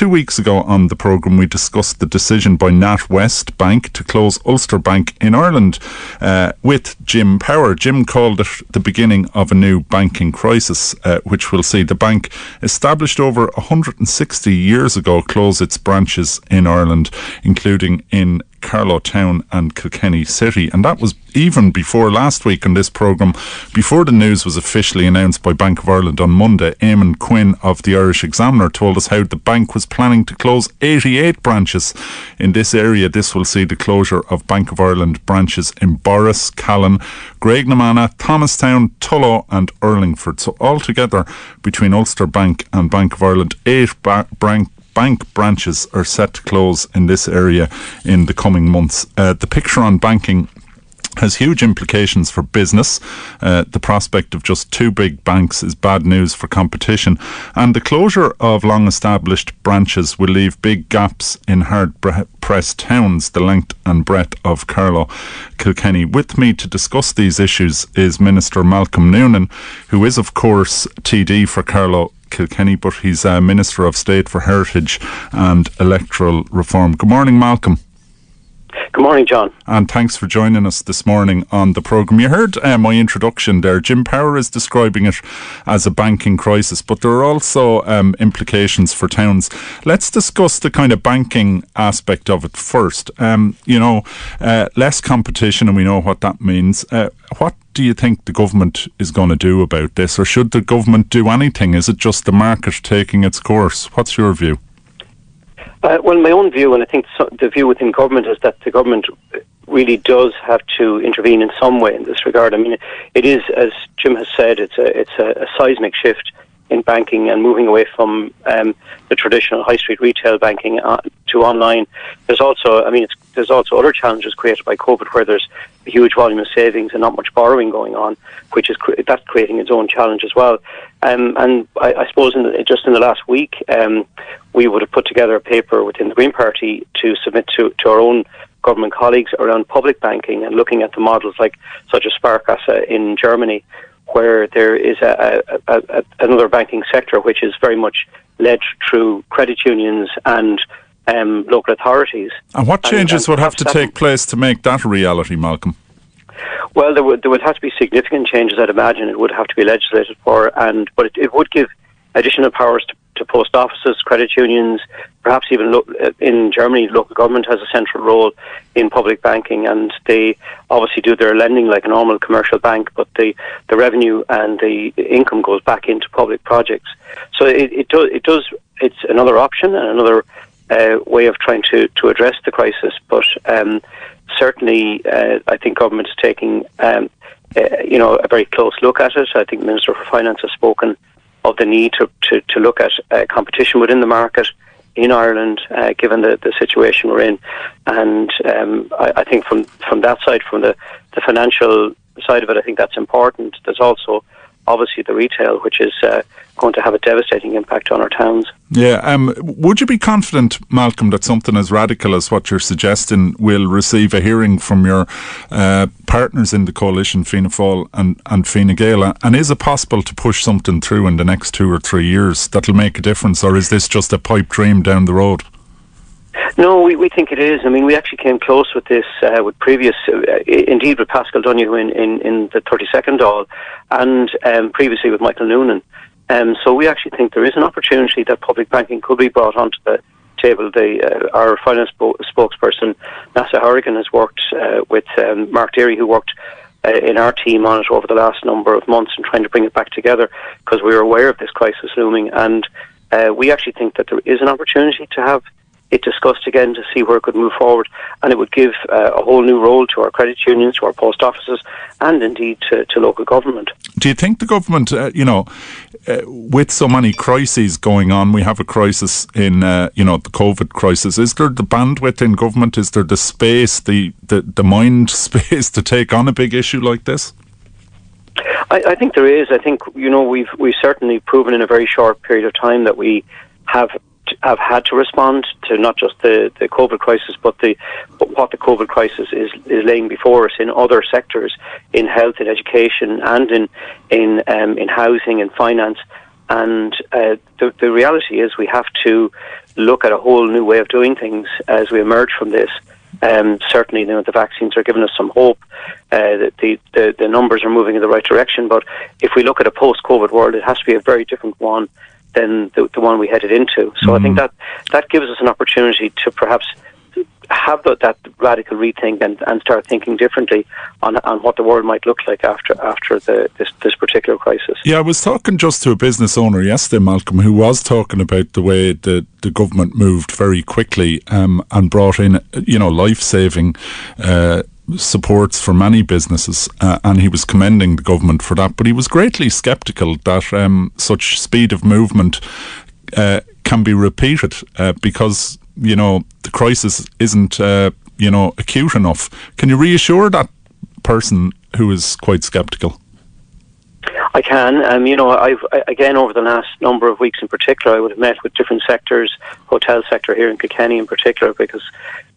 Two weeks ago on the programme, we discussed the decision by NatWest Bank to close Ulster Bank in Ireland uh, with Jim Power. Jim called it the beginning of a new banking crisis, uh, which will see the bank, established over 160 years ago, close its branches in Ireland, including in Carlow Town and Kilkenny City. And that was even before last week on this programme, before the news was officially announced by Bank of Ireland on Monday. Eamon Quinn of the Irish Examiner told us how the bank was planning to close 88 branches in this area. This will see the closure of Bank of Ireland branches in Borris, Callan, Graiguenamanagh, Thomastown, Tullow, and Urlingford. So altogether, between Ulster Bank and Bank of Ireland, eight ba- bank bank branches are set to close in this area in the coming months. Uh, the picture on banking has huge implications for business. Uh, the prospect of just two big banks is bad news for competition, and the closure of long established branches will leave big gaps in hard pressed towns the length and breadth of Carlow, Kilkenny. With me to discuss these issues is Minister Malcolm Noonan, who is, of course, TD for Carlow Kilkenny, but he's a Minister of State for Heritage and Electoral Reform. Good morning, Malcolm. Good morning, John. And thanks for joining us this morning on the programme. You heard uh, my introduction there. Jim Power is describing it as a banking crisis, but there are also um, implications for towns. Let's discuss the kind of banking aspect of it first. Um, you know, uh, less competition, and we know what that means. Uh, what do you think the government is going to do about this, or should the government do anything? Is it just the market taking its course? What's your view? Uh, well, my own view, and I think so, the view within government is that the government really does have to intervene in some way in this regard. I mean, it is, as Jim has said, it's a it's a, a seismic shift in banking and moving away from um, the traditional high street retail banking uh, to online. There's also, I mean, there's also other challenges created by COVID where there's a huge volume of savings and not much borrowing going on, which is that's creating its own challenge as well. Um, and I, I suppose in the, just in the last week, um, we would have put together a paper within the Green Party to submit to, to our own government colleagues around public banking and looking at the models like such as Sparkasse in Germany, where there is a, a, a, another banking sector which is very much led through credit unions and um, local authorities. And what changes and, and would have to take place to make that a reality, Malcolm? Well, there would there would have to be significant changes. I'd imagine it would have to be legislated for, and but it, it would give additional powers to, to post offices, credit unions, perhaps even lo- uh, in Germany, local government has a central role in public banking, and they obviously do their lending like a normal commercial bank, but the, the revenue and the income goes back into public projects. So it, it does it does it's another option and another uh, way of trying to, to address the crisis, but. Um, certainly, uh, I think government is taking um, uh, you know a very close look at it. I think Minister for Finance has spoken of the need to, to, to look at uh, competition within the market in Ireland, uh, given the, the situation we're in. And um, I, I, think from, from that side, from the, the financial side of it, I think that's important. There's also obviously the retail, which is uh, going to have a devastating impact on our towns. Yeah. Um, would you be confident, Malcolm, that something as radical as what you're suggesting will receive a hearing from your uh, partners in the coalition, Fianna Fáil and, and Fine Gael? And is it possible to push something through in the next two or three years that'll make a difference, or is this just a pipe dream down the road? No, we, we think it is. I mean, we actually came close with this uh, with previous, uh, indeed with Paschal Donohoe in, in, in the 32nd all, and um, previously with Michael Noonan. Um, so we actually think there is an opportunity that public banking could be brought onto the table. The, uh, our finance bo- spokesperson, Neasa Hourigan, has worked uh, with um, Mark Dearey, who worked uh, in our team on it over the last number of months and trying to bring it back together because we were aware of this crisis looming. And uh, we actually think that there is an opportunity to have it discussed again to see where it could move forward, and it would give uh, a whole new role to our credit unions, to our post offices, and indeed to, to local government. Do you think the government, uh, you know, uh, with so many crises going on, we have a crisis in, uh, you know, the COVID crisis. Is there the bandwidth in government? Is there the space, the, the, the mind space to take on a big issue like this? I, I think there is. I think you know we've we've certainly proven in a very short period of time that we have have had to respond to not just the, the COVID crisis, but the but what the COVID crisis is is laying before us in other sectors, in health, in education, and in in um, in housing and finance. And uh, the, the reality is, we have to look at a whole new way of doing things as we emerge from this. Um, certainly, you know, the vaccines are giving us some hope. Uh, the, the the numbers are moving in the right direction. But if we look at a post-COVID world, it has to be a very different one than the, the one we headed into. So mm. I think that that gives us an opportunity to perhaps have the, that radical rethink and, and start thinking differently on, on what the world might look like after after the, this, this particular crisis. Yeah, I was talking just to a business owner yesterday, Malcolm, who was talking about the way the, the government moved very quickly um, and brought in, you know, life saving. Uh, supports for many businesses, uh, and he was commending the government for that. But he was greatly sceptical that um, such speed of movement uh, can be repeated uh, because you know the crisis isn't uh, you know acute enough. Can you reassure that person who is quite sceptical? I can. Um, you know, I've again over the last number of weeks in particular, I would have met with different sectors, hotel sector here in Kilkenny in particular, because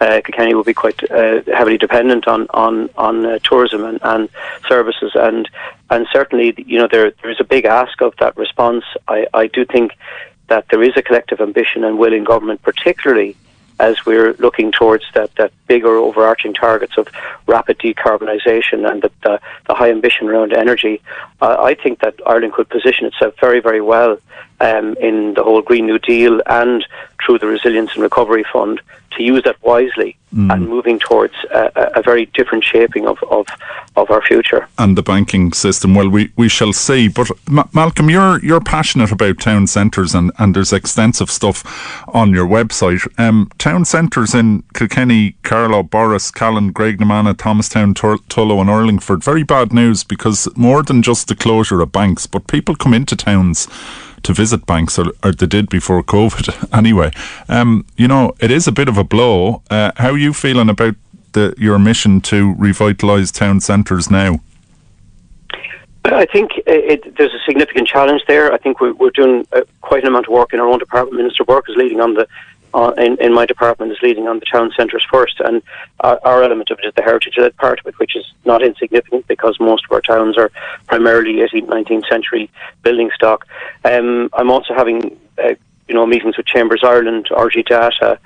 uh, Kilkenny will be quite uh, heavily dependent on on on uh, tourism and, and services, and and certainly, you know, there there is a big ask of that response. I I do think that there is a collective ambition and will in government, particularly as we're looking towards that, that bigger overarching targets of rapid decarbonisation and the, the, the, high ambition around energy, uh, I think that Ireland could position itself very, very well um, in the whole Green New Deal and through the Resilience and Recovery Fund to use that wisely mm. and moving towards a, a, very different shaping of, of, of our future. And the banking system, well, we, we shall see. But Ma- Malcolm, you're you're passionate about town centres and, and there's extensive stuff on your website. Um, town centres in Kilkenny, Carlow, Borris, Callan, Graiguenamanagh, Thomastown, Tullow and Urlingford. Very bad news because more than just the closure of banks, but people come into towns to visit banks, or, or they did before COVID anyway. Um, you know, it is a bit of a blow. Uh, how are you feeling about the, your mission to revitalise town centres now? I think it, there's a significant challenge there. I think we're, we're doing uh, quite an amount of work in our own department. Minister Burke is leading on the uh, in, in my department is leading on the town centres first, and our, our element of it is the heritage-led part of it, which is not insignificant because most of our towns are primarily 18th, 19th century building stock. Um, I'm also having uh, you know meetings with Chambers Ireland, RG Data,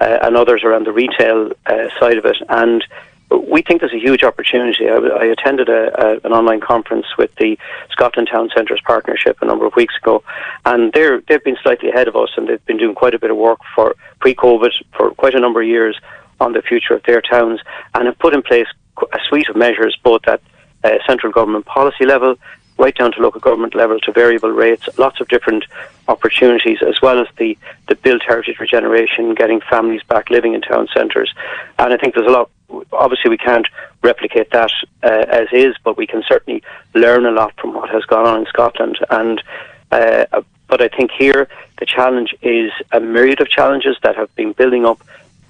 uh, and others around the retail uh, side of it, and we think there's a huge opportunity. I, I attended a, a, an online conference with the Scotland Town Centres Partnership a number of weeks ago, and they're they've been slightly ahead of us, and they've been doing quite a bit of work for pre-COVID for quite a number of years on the future of their towns, and have put in place a suite of measures both at uh, central government policy level right down to local government level to variable rates, lots of different opportunities, as well as the, the built heritage regeneration, getting families back living in town centres. And I think there's a lot, obviously, we can't replicate that uh, as is, but we can certainly learn a lot from what has gone on in Scotland. And uh, but I think here the challenge is a myriad of challenges that have been building up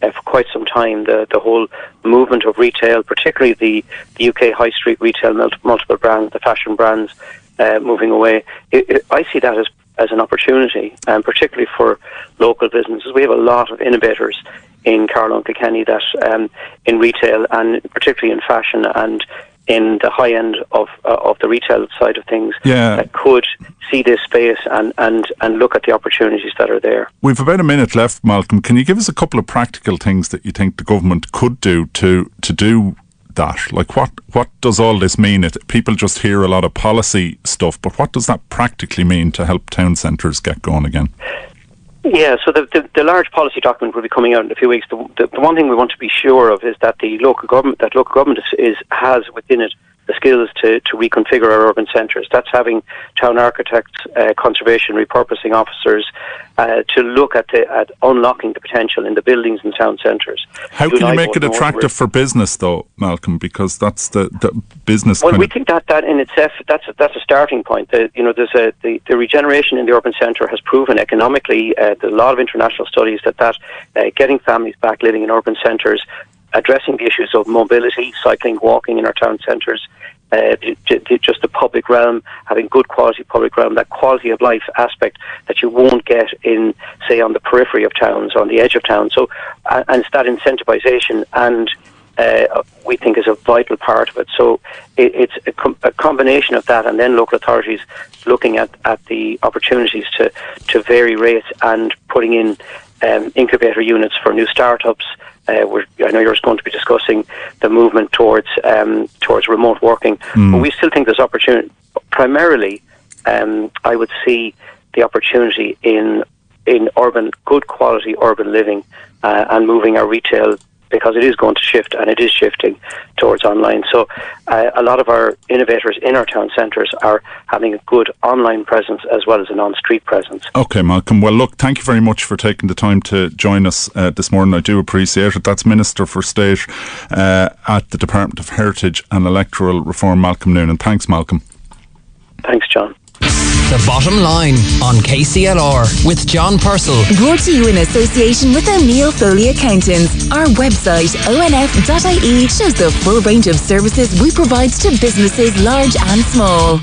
uh, for quite some time. The the whole movement of retail, particularly the, the UK high street retail, multiple brands, the fashion brands uh, moving away. It, it, I see that as as an opportunity, and particularly for local businesses. We have a lot of innovators in Carlow and Kilkenny that um, in retail and particularly in fashion and in the high end of uh, of the retail side of things yeah. that could see this space and, and, and look at the opportunities that are there. We've about a minute left, Malcolm. Can you give us a couple of practical things that you think the government could do to to do that? Like what what does all this mean? It, people just hear a lot of policy stuff, but what does that practically mean to help town centres get going again? Yeah, so the, the, the, large policy document will be coming out in a few weeks. The, the, the, one thing we want to be sure of is that the local government that local government is, is has within it the skills to, to reconfigure our urban centres. That's having town architects, uh, conservation repurposing officers uh, to look at, the, at unlocking the potential in the buildings and town centres. How you can you make it attractive for business, though, Malcolm? Because that's the, the business. Well, we think that that in itself that's a, that's a starting point. The, you know, there's a the, the regeneration in the urban centre has proven economically. Uh, there's a lot of international studies that that uh, getting families back living in urban centres addressing the issues of mobility, cycling, walking in our town centres uh, just the public realm, having good quality public realm, that quality of life aspect that you won't get in, say, on the periphery of towns, on the edge of town. So, and it's that incentivization and uh, we think is a vital part of it. So it, it's a, com- a, combination of that, and then local authorities looking at, at the opportunities to, to vary rates and putting in um, incubator units for new startups. Uh, I know you're going to be discussing the movement towards um, towards remote working, mm. but we still think there's opportunity. Primarily, um, I would see the opportunity in in urban, good quality urban living, uh, and moving our retail because it is going to shift and it is shifting towards online. So uh, a lot of our innovators in our town centres are having a good online presence as well as an on-street presence. Okay, Malcolm. Well, look, thank you very much for taking the time to join us uh, this morning. I do appreciate it. That's Minister for State uh, at the Department of Heritage and Electoral Reform, Malcolm Noonan. Thanks, Malcolm. Thanks, John. The Bottom Line on KCLR with John Purcell. Brought to you in association with O'Neill Foley Accountants. Our website, onf.ie, shows the full range of services we provide to businesses large and small.